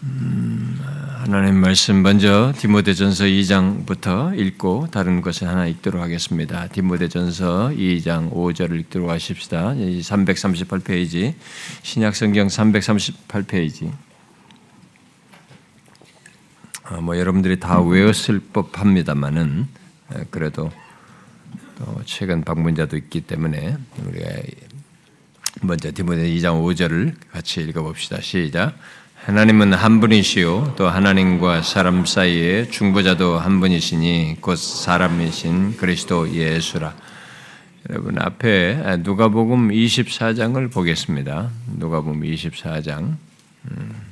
하나님 말씀 먼저 디모데전서 2장부터 읽고 다른 것을 하나 읽도록 하겠습니다. 디모데전서 2장 5절을 읽도록 하십시다. 338페이지 신약성경 338페이지 어, 뭐 여러분들이 다 외웠을 법합니다만은 그래도 최근 방문자도 있기 때문에 우리가 먼저 디모데 2장 5절을 같이 읽어봅시다. 시작. 하나님은 한 분이시요 또 하나님과 사람 사이에 중보자도 한 분이시니 곧 사람이신 그리스도 예수라. 여러분 앞에 누가복음 24장을 보겠습니다. 누가복음 24장. 음.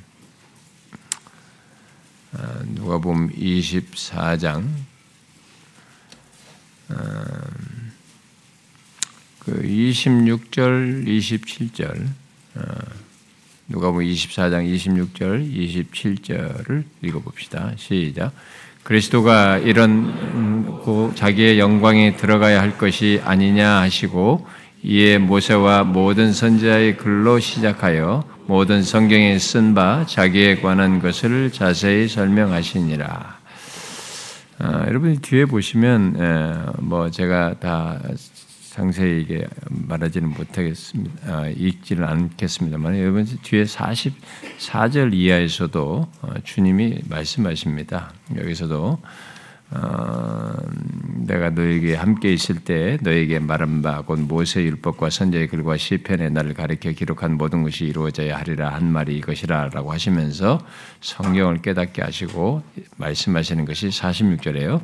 아, 누가복음 24장. 그 26절, 27절. 누가복음 24장 26절, 27절을 읽어봅시다. 시작. 그리스도가 이런 자기의 영광에 들어가야 할 것이 아니냐 하시고 이에 모세와 모든 선지자의 글로 시작하여 모든 성경에 쓴 바 자기에 관한 것을 자세히 설명하시니라. 아, 여러분 뒤에 보시면 에, 뭐 제가 다 상세히 이게 말하지는 못하겠습니다. 아, 읽지는 않겠습니다만 여러분 뒤에 44절 이하에서도 어, 주님이 말씀하십니다. 여기서도 어, 내가 너에게 함께 있을 때 너에게 말한 바 곧 모세 율법과 선제의 글과 시편에 나를 가리켜 기록한 모든 것이 이루어져야 하리라 한 말이 이것이라라고 하시면서 성경을 깨닫게 하시고 말씀하시는 것이 46절에요.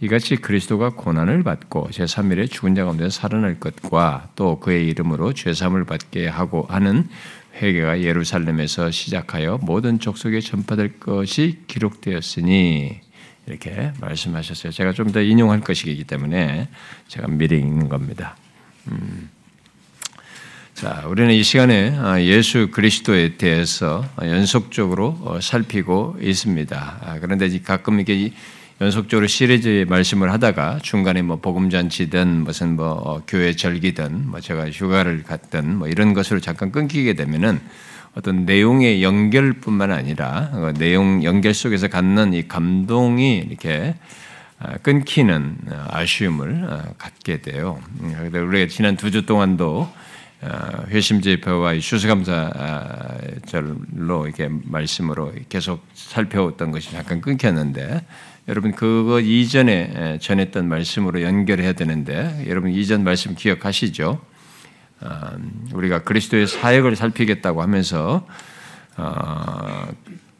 이같이 그리스도가 고난을 받고 제3일에 죽은 자 가운데 살아날 것과 또 그의 이름으로 죄삼을 받게 하고 하는 회개가 예루살렘에서 시작하여 모든 족속에 전파될 것이 기록되었으니 이렇게 말씀하셨어요. 제가 좀 더 인용할 것이기 때문에 제가 미리 읽는 겁니다. 음. 자, 우리는 이 시간에 아, 예수 그리스도에 대해서 연속적으로 어, 살피고 있습니다. 아, 그런데 가끔 이게 연속적으로 시리즈의 말씀을 하다가 중간에 뭐 복음잔치든 무슨 뭐 어, 교회 절기든 뭐 제가 휴가를 갔든 뭐 이런 것으로 잠깐 끊기게 되면은 어떤 내용의 연결뿐만 아니라 어, 내용 연결 속에서 갖는 이 감동이 이렇게 아, 끊기는 어, 아쉬움을 갖게 돼요. 음, 우리가 지난 두 주 동안도 회심 제표와 추수감사절로 이렇게 말씀으로 계속 살펴왔던 것이 잠깐 끊겼는데 여러분 그거 이전에 전했던 말씀으로 연결해야 되는데 여러분 이전 말씀 기억하시죠? 아, 우리가 그리스도의 사역을 살피겠다고 하면서 어,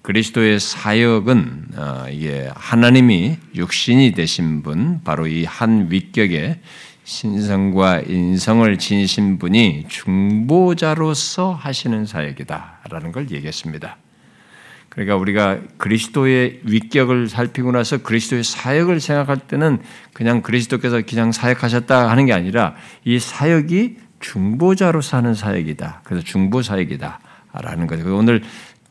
그리스도의 사역은 어, 이게 하나님이 육신이 되신 분 바로 이 한 위격에 신성과 인성을 지니신 분이 중보자로서 하시는 사역이다라는 걸 얘기했습니다. 그러니까 우리가 그리스도의 위격을 살피고 나서 그리스도의 사역을 생각할 때는 그냥 그리스도께서 그냥 사역하셨다 하는 게 아니라 이 사역이 중보자로서 하는 사역이다. 그래서 중보 사역이다라는 거죠. 오늘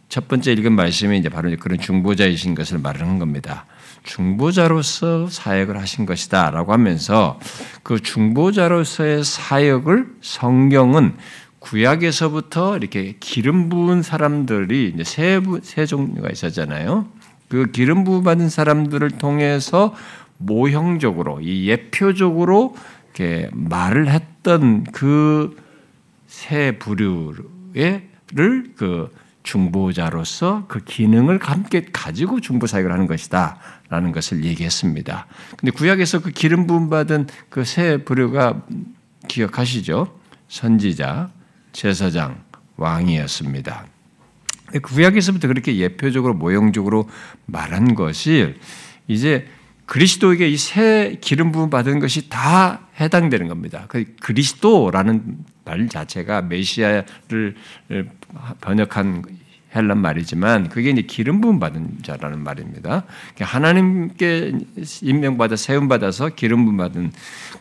첫 번째 읽은 말씀이 이제 바로 그런 중보자이신 것을 말하는 겁니다. 중보자로서 사역을 하신 것이다라고 하면서 그 중보자로서의 사역을 성경은 구약에서부터 이렇게 기름 부은 사람들이 이제 세, 세 종류가 있었잖아요. 그 기름 부음 받은 사람들을 통해서 모형적으로 이 예표적으로 이렇게 말을 했던 그 세 부류를 그 중보자로서 그 기능을 함께 가지고 중보 사역을 하는 것이다라는 것을 얘기했습니다. 근데 구약에서 그 기름 부음 받은 그 세 부류가 기억하시죠? 선지자, 제사장, 왕이었습니다. 구약에서부터 그렇게 예표적으로 모형적으로 말한 것이 이제 그리스도에게 이 새 기름 부음 받은 것이 다 해당되는 겁니다. 그 그리스도라는 말 자체가 메시아를 번역한 헬란 말이지만 그게 이제 기름 부음 받은 자라는 말입니다. 하나님께 임명받아 세움 받아서 기름 부음 받은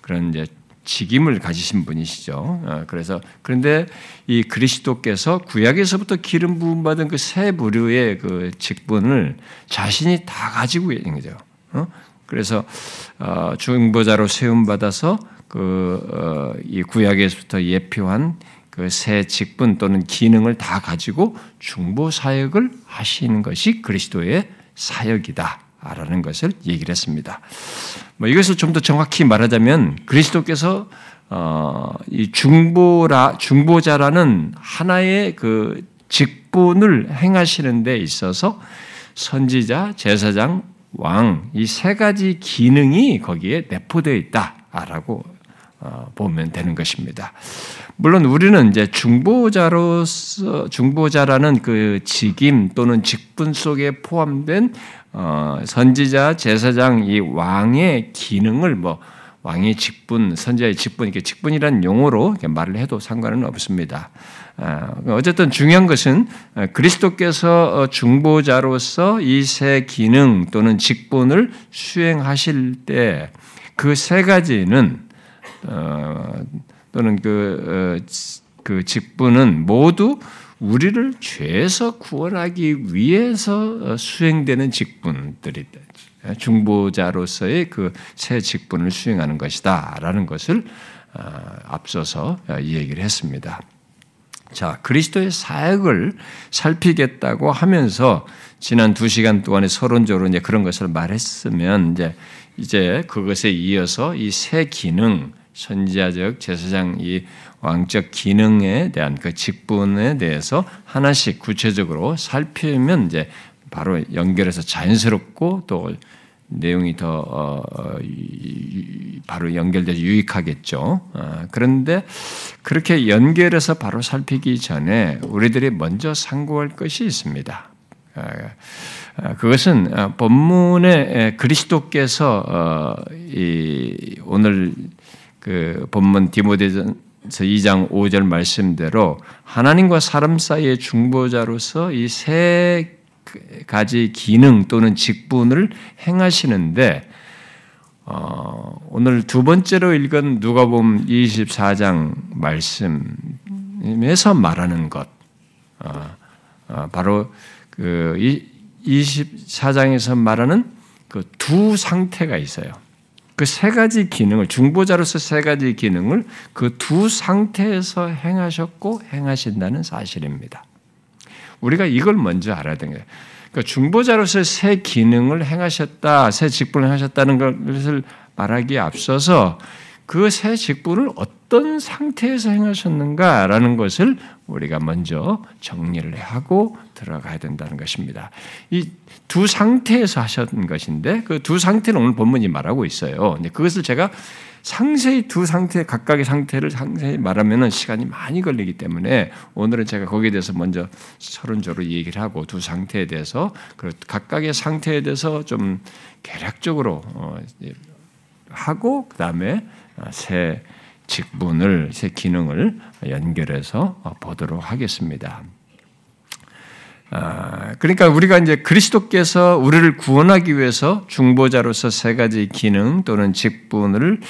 그런 이제 직임을 가지신 분이시죠. 어, 그래서 그런데 이 그리스도께서 구약에서부터 기름 부음 받은 그 세 부류의 그 직분을 자신이 다 가지고 있는 거죠. 어? 그래서 어, 중보자로 세움 받아서 그 이 구약에서부터 예표한 그 새 직분 또는 기능을 다 가지고 중보 사역을 하시는 것이 그리스도의 사역이다라는 것을 얘기를 했습니다. 뭐 이것을 좀 더 정확히 말하자면 그리스도께서 어, 이 중보라 중보자라는 하나의 그 직분을 행하시는 데 있어서 선지자, 제사장, 왕 이 세 가지 기능이 거기에 내포되어 있다라고 어, 보면 되는 것입니다. 물론 우리는 이제 중보자로서 중보자라는 그 직임 또는 직분 속에 포함된 어, 선지자, 제사장 이 왕의 기능을 뭐 왕의 직분, 선지자의 직분, 이렇게 직분이라는 용어로 말을 해도 상관은 없습니다. 아, 어쨌든 중요한 것은 그리스도께서 어, 중보자로서 이 세 기능 또는 직분을 수행하실 때 그 세 가지는 어, 또는 그, 어, 그 직분은 모두 우리를 죄에서 구원하기 위해서 수행되는 직분들이다. 중보자로서의 그 새 직분을 수행하는 것이다라는 것을 앞서서 이 얘기를 했습니다. 자, 그리스도의 사역을 살피겠다고 하면서 지난 두 시간 동안에 서론적으로 이제 그런 것을 말했으면 이제 이제 그것에 이어서 이 새 기능, 선지자적 제사장 이 왕적 기능에 대한 그 직분에 대해서 하나씩 구체적으로 살피면 이제 바로 연결해서 자연스럽고 또 내용이 더 어, 어, 바로 연결돼서 유익하겠죠. 어, 그런데 그렇게 연결해서 바로 살피기 전에 우리들이 먼저 상고할 것이 있습니다. 그것은 본문에 그리스도께서 오늘 그 본문 디모데전서 2장 5절 말씀대로 하나님과 사람 사이의 중보자로서 이 세 가지 기능 또는 직분을 행하시는데 어, 오늘 두 번째로 읽은 누가복음 24장 말씀에서 말하는 것 어, 어, 바로 그 24장에서 말하는 그 두 상태가 있어요. 그 세 가지 기능을 중보자로서 세 가지 기능을 그 두 상태에서 행하셨고 행하신다는 사실입니다. 우리가 이걸 먼저 알아야 되는 거예요. 그러니까 중보자로서 새 기능을 행하셨다, 새 직분을 하셨다는 것을 말하기에 앞서서 그 새 직분을 어떤 상태에서 행하셨는가라는 것을 우리가 먼저 정리를 하고 들어가야 된다는 것입니다. 이 두 상태에서 하셨던 것인데 그 두 상태는 오늘 본문이 말하고 있어요. 그것을 제가 상세히 두 상태 각각의 상태를 상세히 말하면 시간이 많이 걸리기 때문에 오늘은 제가 거기에 대해서 먼저 서론적으로 얘기를 하고 두 상태에 대해서 각각의 상태에 대해서 좀 개략적으로 어, 하고 그다음에 새 직분을 새 기능을 연결해서 보도록 하겠습니다. 아, 그러니까 우리가 이제 그리스도께서 우리를 구원하기 위해서 중보자로서 세 가지 기능 또는 직분을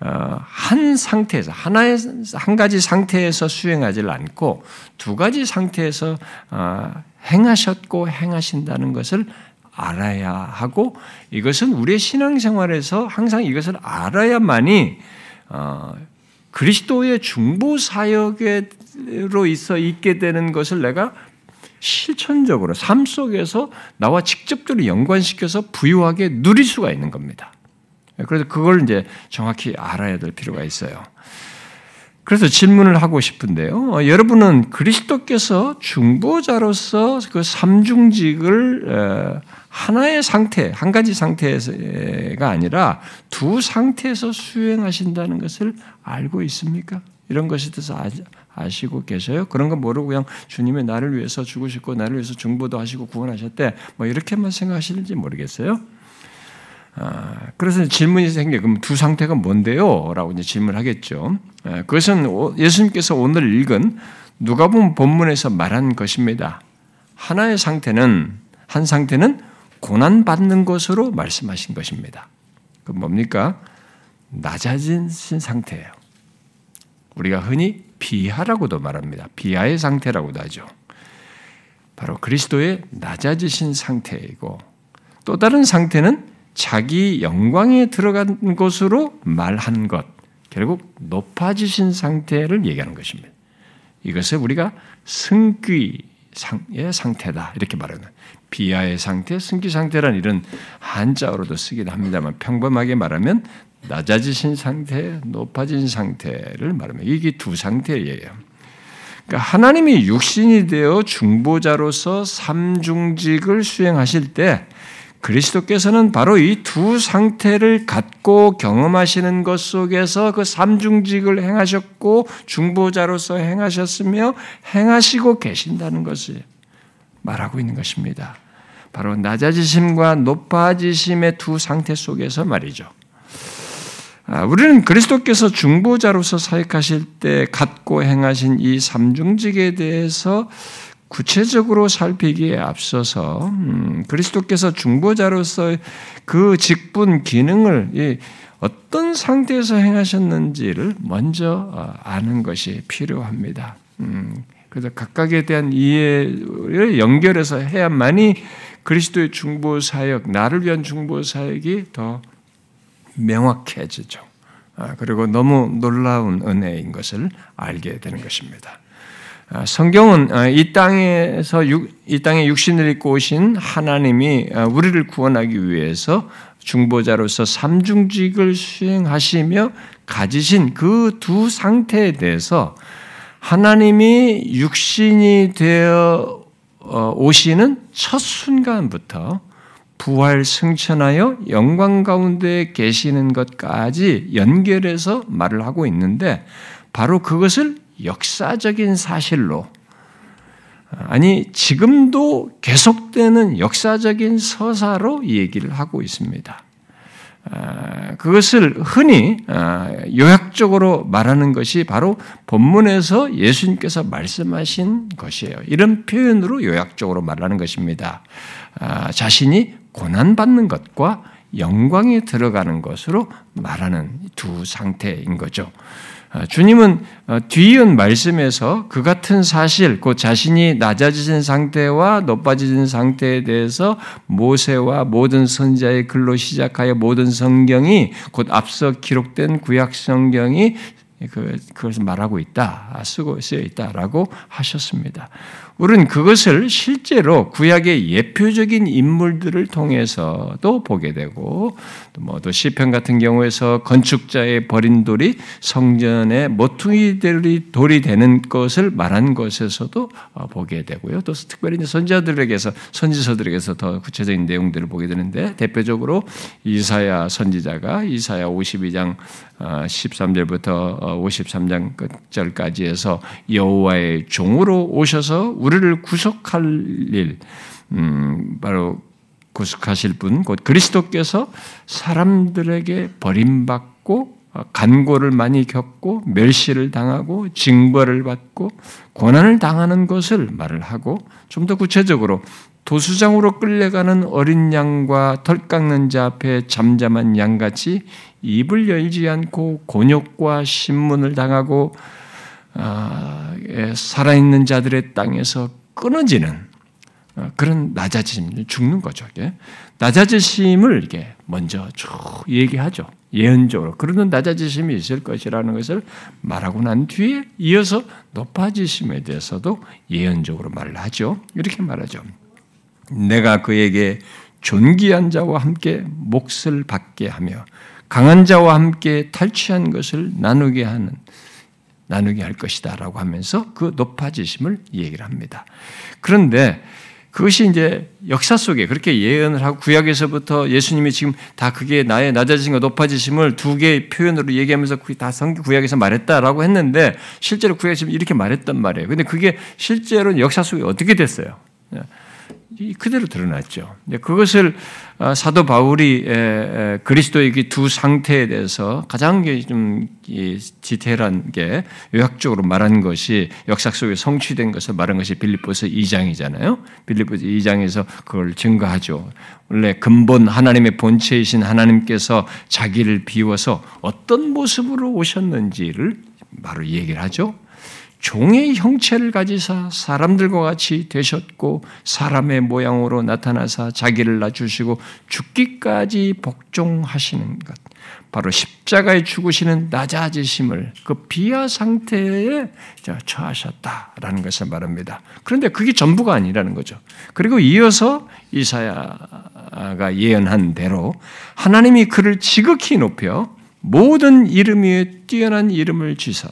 어, 한 상태에서 하나의 한 가지 상태에서 수행하지 않고 두 가지 상태에서 어, 행하셨고 행하신다는 것을 알아야 하고 이것은 우리의 신앙생활에서 항상 이것을 알아야만이 어, 그리스도의 중보 사역으로 있어 있게 되는 것을 내가 실천적으로 삶 속에서 나와 직접적으로 연관시켜서 부유하게 누릴 수가 있는 겁니다. 그래서 그걸 이제 정확히 알아야 될 필요가 있어요. 그래서 질문을 하고 싶은데요. 어, 여러분은 그리스도께서 중보자로서 그 삼중직을 하나의 상태, 한 가지 상태가 아니라 두 상태에서 수행하신다는 것을 알고 있습니까? 이런 것에 대해서 아시고 계셔요? 그런 거 모르고 그냥 주님의 나를 위해서 죽으시고 나를 위해서 중보도 하시고 구원하셨대. 뭐 이렇게만 생각하시는지 모르겠어요. 아, 그래서 질문이 생겨. 그럼 두 상태가 뭔데요? 라고 이제 질문하겠죠. 아, 그것은 예수님께서 오늘 읽은 누가 보면 본문에서 말한 것입니다. 하나의 상태는, 한 상태는 고난 받는 것으로 말씀하신 것입니다. 그 뭡니까? 낮아진 상태예요. 우리가 흔히 비하라고도 말합니다. 비하의 상태라고도 하죠. 바로 그리스도의 낮아지신 상태이고 또 다른 상태는 자기 영광에 들어간 것으로 말한 것, 결국 높아지신 상태를 얘기하는 것입니다. 이것을 우리가 승귀의 상태다 이렇게 말하는 비하의 상태, 승기 상태란 이런 한자어로도 쓰기도 합니다만 평범하게 말하면 낮아지신 상태, 높아진 상태를 말하면 이게 두 상태예요. 그러니까 하나님이 육신이 되어 중보자로서 삼중직을 수행하실 때 그리스도께서는 바로 이 두 상태를 갖고 경험하시는 것 속에서 그 삼중직을 행하셨고 중보자로서 행하셨으며 행하시고 계신다는 것을 말하고 있는 것입니다. 바로 낮아지심과 높아지심의 두 상태 속에서 말이죠. 아, 우리는 그리스도께서 중보자로서 사역하실 때 갖고 행하신 이 삼중직에 대해서 구체적으로 살피기에 앞서서 음, 그리스도께서 중보자로서 그 직분 기능을 어떤 상태에서 행하셨는지를 먼저 어, 아는 것이 필요합니다. 음, 그래서 각각에 대한 이해를 연결해서 해야만이 그리스도의 중보 사역, 나를 위한 중보 사역이 더 명확해지죠. 아, 그리고 너무 놀라운 은혜인 것을 알게 되는 것입니다. 아, 성경은 아, 이 땅에서 이 땅에 육신을 입고 오신 하나님이 우리를 구원하기 위해서 중보자로서 삼중직을 수행하시며 가지신 그 두 상태에 대해서 하나님이 육신이 되어 어, 오시는 첫 순간부터 부활 승천하여 영광 가운데 계시는 것까지 연결해서 말을 하고 있는데 바로 그것을 역사적인 사실로 아니 지금도 계속되는 역사적인 서사로 얘기를 하고 있습니다. 아, 그것을 흔히 아, 요약적으로 말하는 것이 바로 본문에서 예수님께서 말씀하신 것이에요. 이런 표현으로 요약적으로 말하는 것입니다. 아, 자신이 고난받는 것과 영광에 들어가는 것으로 말하는 두 상태인 거죠. 어, 주님은 어, 뒤이은 말씀에서 그 같은 사실, 곧 자신이 낮아지신 상태와 높아지신 상태에 대해서 모세와 모든 선자의 글로 시작하여 모든 성경이 곧 앞서 기록된 구약 성경이 그, 그것을 말하고 있다, 쓰고 쓰여 있다라고 하셨습니다. 우리는 그것을 실제로 구약의 예표적인 인물들을 통해서도 보게 되고, 뭐또 시편 같은 경우에서 건축자의 버린 돌이 성전의 모퉁이 돌이 되는 것을 말한 것에서도 어, 보게 되고요. 또 특별히 선지자들에게서 선지서들에게서 더 구체적인 내용들을 보게 되는데 대표적으로 이사야 선지자가 이사야 52장 13절부터 어, 53장 어, 끝절까지 해서 여호와의 종으로 오셔서 우리를 구속할 일, 음, 바로 구속하실 분, 곧 그리스도께서 사람들에게 버림받고 어, 간고를 많이 겪고 멸시를 당하고 징벌을 받고 고난을 당하는 것을 말을 하고 좀 더 구체적으로 도수장으로 끌려가는 어린 양과 털 깎는 자 앞에 잠잠한 양같이 입을 열지 않고 곤욕과 신문을 당하고 살아있는 자들의 땅에서 끊어지는 어, 그런 낮아짐, 죽는 거죠. 낮아지심을 이게 먼저 쭉 얘기하죠. 예언적으로. 그러는 낮아지심이 있을 것이라는 것을 말하고 난 뒤에 이어서 높아지심에 대해서도 예언적으로 말을 하죠. 이렇게 말하죠. 내가 그에게 존귀한 자와 함께 몫을 받게 하며 강한 자와 함께 탈취한 것을 나누게 하는 나누게 할 것이다 라고 하면서 그 높아지심을 얘기를 합니다. 그런데 그것이 이제 역사 속에 그렇게 예언을 하고 구약에서부터 예수님이 지금 다 그게 나의 낮아지심과 높아지심을 두 개의 표현으로 얘기하면서 다 성경 구약에서 말했다라고 했는데 실제로 구약에서 이렇게 말했단 말이에요. 근데 그게 실제로 역사 속에 어떻게 됐어요? 그대로 드러났죠. 그것을 어, 사도 바울이 그리스도의 두 상태에 대해서 가장 좀 디테일한 게 요약적으로 말한 것이 역사 속에 성취된 것을 말한 것이 빌립보서 2장이잖아요. 빌립보서 2장에서 그걸 증거하죠. 원래 근본 하나님의 본체이신 하나님께서 자기를 비워서 어떤 모습으로 오셨는지를 바로 얘기를 하죠. 종의 형체를 가지사 사람들과 같이 되셨고 사람의 모양으로 나타나사 자기를 낮추시고 죽기까지 복종하시는 것. 바로 십자가에 죽으시는 낮아지심을 그 비하 상태에 처하셨다라는 것을 말합니다. 그런데 그게 전부가 아니라는 거죠. 그리고 이어서 이사야가 예언한 대로 하나님이 그를 지극히 높여 모든 이름 위에 뛰어난 이름을 주사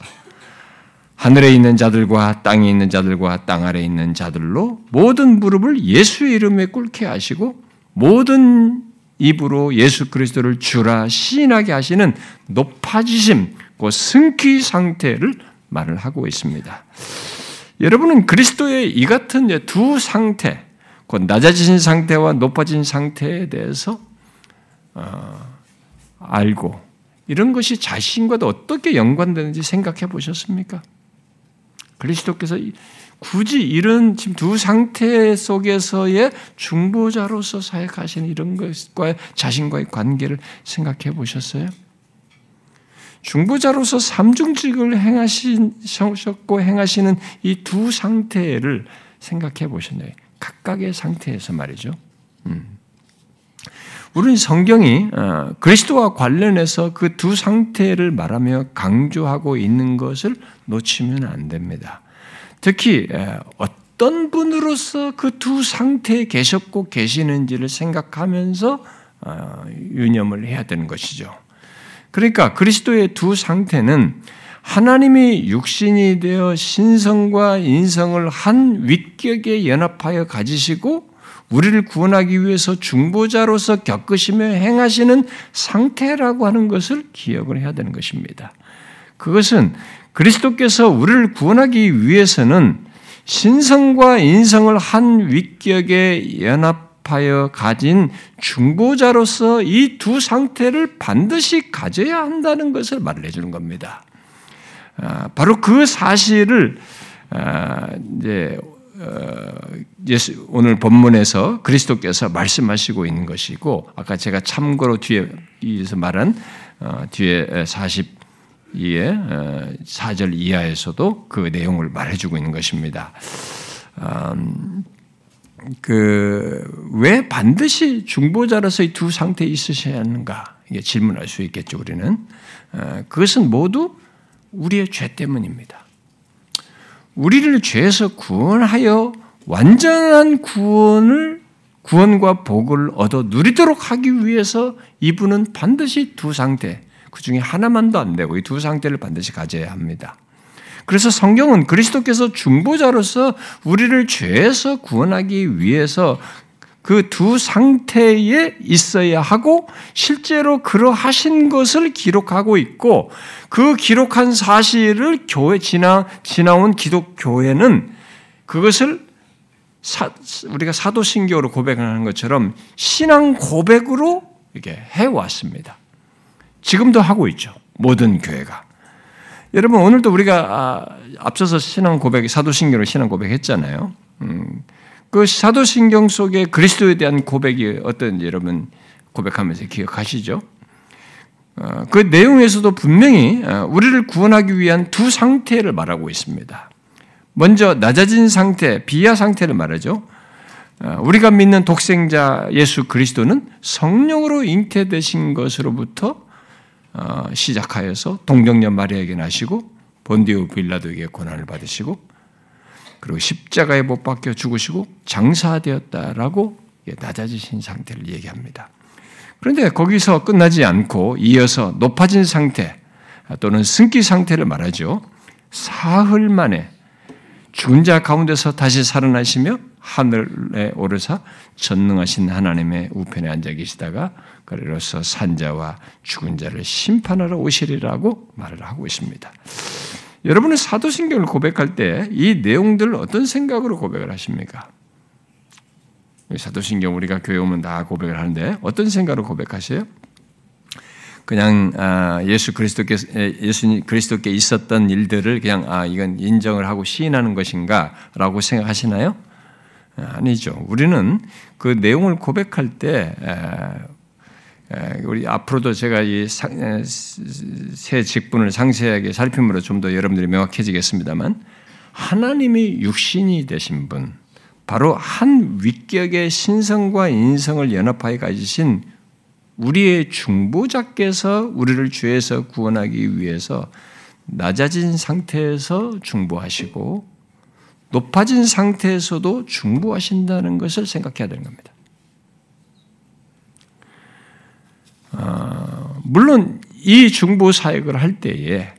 하늘에 있는 자들과 땅에 있는 자들과 땅 아래에 있는 자들로 모든 무릎을 예수의 이름에 꿇게 하시고 모든 입으로 예수 그리스도를 주라 시인하게 하시는 높아지심, 그 승기 상태를 말을 하고 있습니다. 여러분은 그리스도의 이 같은 두 상태, 곧 낮아진 상태와 높아진 상태에 대해서 어, 알고 이런 것이 자신과도 어떻게 연관되는지 생각해 보셨습니까? 그리스도께서 굳이 이런 지금 두 상태 속에서의 중보자로서 사역하시는 이런 것과 자신과의 관계를 생각해 보셨어요? 중보자로서 삼중직을 행하셨고 행하시는 이 두 상태를 생각해 보셨나요? 각각의 상태에서 말이죠. 음. 우리는 성경이 어, 그리스도와 관련해서 그 두 상태를 말하며 강조하고 있는 것을 놓치면 안 됩니다. 특히 어떤 분으로서 그 두 상태에 계셨고 계시는지를 생각하면서 어, 유념을 해야 되는 것이죠. 그러니까 그리스도의 두 상태는 하나님이 육신이 되어 신성과 인성을 한 윗격에 연합하여 가지시고 우리를 구원하기 위해서 중보자로서 겪으시며 행하시는 상태라고 하는 것을 기억을 해야 되는 것입니다. 그것은 그리스도께서 우리를 구원하기 위해서는 신성과 인성을 한 윗격에 연합하여 가진 중보자로서 이 두 상태를 반드시 가져야 한다는 것을 말해 주는 겁니다. 아, 바로 그 사실을 아, 이제 오늘 본문에서 그리스도께서 말씀하시고 있는 것이고 아까 제가 참고로 뒤에 서 말한 어, 뒤에 42의 4절 어, 이하에서도 그 내용을 말해주고 있는 것입니다. 음, 그왜 반드시 중보자로서 이 두 상태에 있으셔야 하는가 이게 질문할 수 있겠죠 우리는 그것은 모두 우리의 죄 때문입니다. 우리를 죄에서 구원하여 완전한 구원을 구원과 복을 얻어 누리도록 하기 위해서 이분은 반드시 두 상태, 그 중에 하나만도 안 되고 이 두 상태를 반드시 가져야 합니다. 그래서 성경은 그리스도께서 중보자로서 우리를 죄에서 구원하기 위해서 그 두 상태에 있어야 하고 실제로 그러하신 것을 기록하고 있고 그 기록한 사실을 교회 지나 지나온 기독 교회는 그것을 사, 우리가 사도신교로 고백하는 것처럼 신앙 고백으로 이게 해왔습니다. 지금도 하고 있죠. 모든 교회가. 여러분 오늘도 우리가 아, 앞서서 신앙 고백, 사도신교로 신앙 고백했잖아요. 음, 그 사도신경 속에 그리스도에 대한 고백이 어떤지 여러분 고백하면서 기억하시죠? 어, 그 내용에서도 분명히 어, 우리를 구원하기 위한 두 상태를 말하고 있습니다. 먼저 낮아진 상태, 비하 상태를 말하죠. 어, 우리가 믿는 독생자 예수 그리스도는 성령으로 잉태되신 것으로부터 시작하여서 동정녀 마리아에게 나시고 본디오 빌라도에게 고난을 받으시고 그리고 십자가에 못 박혀 죽으시고 장사되었다라고 낮아지신 상태를 얘기합니다. 그런데 거기서 끝나지 않고 이어서 높아진 상태 또는 승기 상태를 말하죠. 사흘 만에 죽은 자 가운데서 다시 살아나시며 하늘에 오르사 전능하신 하나님의 우편에 앉아 계시다가 그리로서 산자와 죽은 자를 심판하러 오시리라고 말을 하고 있습니다. 여러분은 사도신경을 고백할 때 이 내용들을 어떤 생각으로 고백을 하십니까? 사도신경 우리가 교회 오면 다 고백을 하는데 어떤 생각으로 고백하세요? 그냥 아, 예수 그리스도께 예수 그리스도께 있었던 일들을 그냥 아 이건 인정을 하고 시인하는 것인가라고 생각하시나요? 아니죠. 우리는 그 내용을 고백할 때 우리 앞으로도 제가 이 새 직분을 상세하게 살핌으로 좀 더 여러분들이 명확해지겠습니다만 하나님이 육신이 되신 분, 바로 한 윗격의 신성과 인성을 연합하여 가지신 우리의 중보자께서 우리를 죄에서 구원하기 위해서 낮아진 상태에서 중보하시고 높아진 상태에서도 중보하신다는 것을 생각해야 되는 겁니다. 어, 물론 이 중보 사역을 할 때에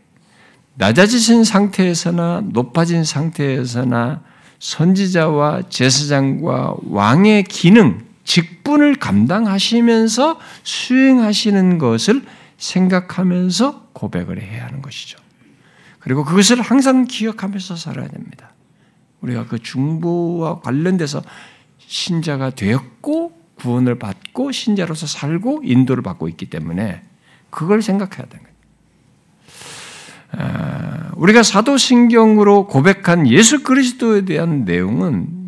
낮아지신 상태에서나 높아진 상태에서나 선지자와 제사장과 왕의 기능, 직분을 감당하시면서 수행하시는 것을 생각하면서 고백을 해야 하는 것이죠. 그리고 그것을 항상 기억하면서 살아야 됩니다. 우리가 그 중보와 관련돼서 신자가 되었고 구원을 받고 신자로서 살고 인도를 받고 있기 때문에 그걸 생각해야 되는 거예요. 아, 우리가 사도신경으로 고백한 예수 그리스도에 대한 내용은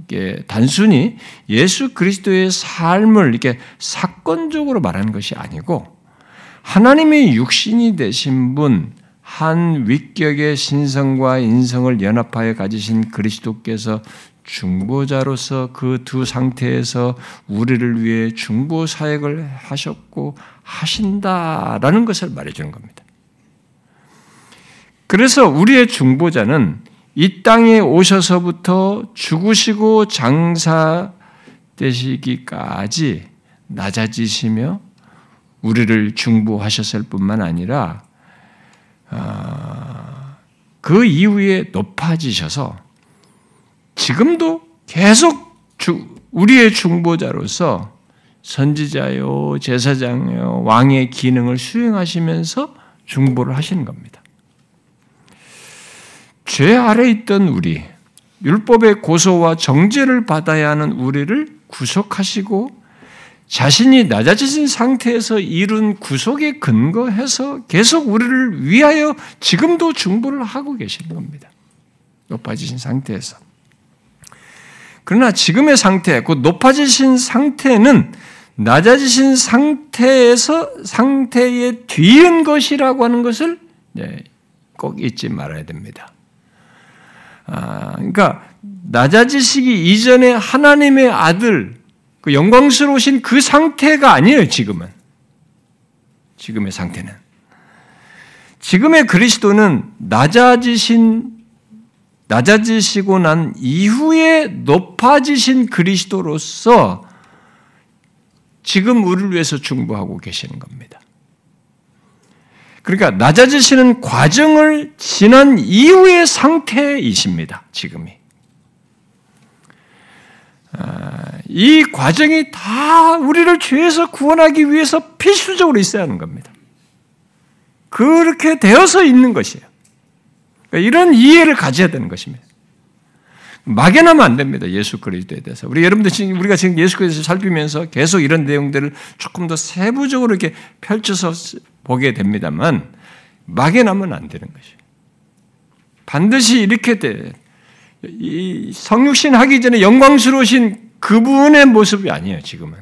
단순히 예수 그리스도의 삶을 이렇게 사건적으로 말하는 것이 아니고 하나님의 육신이 되신 분, 한 위격의 신성과 인성을 연합하여 가지신 그리스도께서 중보자로서 그 두 상태에서 우리를 위해 중보 사역을 하셨고 하신다라는 것을 말해주는 겁니다. 그래서 우리의 중보자는 이 땅에 오셔서부터 죽으시고 장사 되시기까지 낮아지시며 우리를 중보하셨을 뿐만 아니라 아, 그 이후에 높아지셔서 지금도 계속 우리의 중보자로서 선지자요, 제사장요, 왕의 기능을 수행하시면서 중보를 하시는 겁니다. 죄 아래 있던 우리, 율법의 고소와 정죄를 받아야 하는 우리를 구속하시고 자신이 낮아지신 상태에서 이룬 구속에 근거해서 계속 우리를 위하여 지금도 중보를 하고 계시는 겁니다. 높아지신 상태에서. 그러나 지금의 상태, 그 높아지신 상태는 낮아지신 상태에서 상태에 뒤은 것이라고 하는 것을 꼭 잊지 말아야 됩니다. 아, 그러니까 낮아지시기 이전에 하나님의 아들, 그 영광스러우신 그 상태가 아니에요, 지금은. 지금의 상태는. 지금의 그리스도는 낮아지신, 낮아지시고 난 이후에 높아지신 그리스도로서 지금 우리를 위해서 중보하고 계시는 겁니다. 그러니까 낮아지시는 과정을 지난 이후의 상태이십니다. 지금이. 아, 이 과정이 다 우리를 죄에서 구원하기 위해서 필수적으로 있어야 하는 겁니다. 그렇게 되어서 있는 것이에요. 그러니까 이런 이해를 가져야 되는 것입니다. 막연하면 안 됩니다. 예수 그리스도에 대해서. 우리 여러분들 지금 우리가 지금 예수 그리스도를 살피면서 계속 이런 내용들을 조금 더 세부적으로 이렇게 펼쳐서 보게 됩니다만 막연하면 안 되는 것이에요. 반드시 이렇게 돼. 이 성육신 하기 전에 영광스러우신 그분의 모습이 아니에요, 지금은.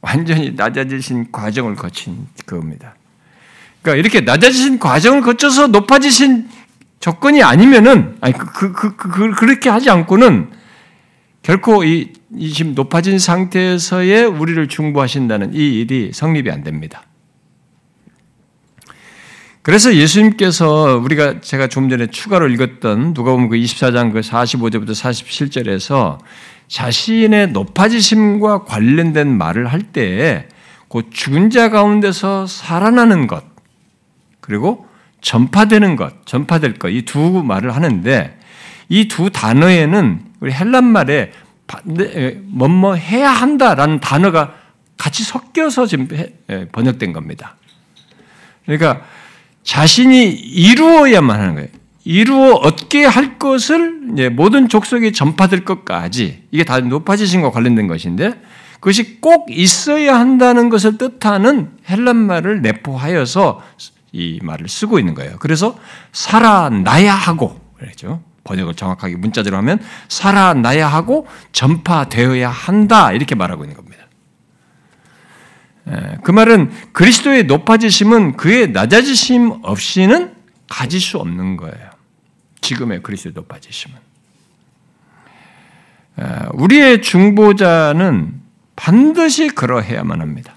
완전히 낮아지신 과정을 거친 그겁니다. 그러니까 이렇게 낮아지신 과정을 거쳐서 높아지신 조건이 아니면은, 아니, 그, 그, 그, 그, 그 렇게 하지 않고는 결코 이, 이 지금 높아진 상태에서의 우리를 중보하신다는 이 일이 성립이 안 됩니다. 그래서 예수님께서 우리가 제가 좀 전에 추가로 읽었던 누가 보면 그 24장 그 45절부터 47절에서 자신의 높아지심과 관련된 말을 할때그 죽은 자 가운데서 살아나는 것 그리고 전파되는 것, 전파될 것 이 두 말을 하는데 이 두 단어에는 우리 헬란 말에 뭐뭐 해야 한다라는 단어가 같이 섞여서 지금 번역된 겁니다. 그러니까 자신이 이루어야만 하는 거예요. 이루어 얻게 할 것을 모든 족속에 전파될 것까지 이게 다 높아지신과 관련된 것인데 그것이 꼭 있어야 한다는 것을 뜻하는 헬란 말을 내포하여서 이 말을 쓰고 있는 거예요. 그래서 살아나야 하고 그랬죠. 번역을 정확하게 문자대로 하면 살아나야 하고 전파되어야 한다 이렇게 말하고 있는 겁니다. 예, 그 말은 그리스도의 높아지심은 그의 낮아지심 없이는 가질 수 없는 거예요. 지금의 그리스도의 높아지심은. 예, 우리의 중보자는 반드시 그러해야만 합니다.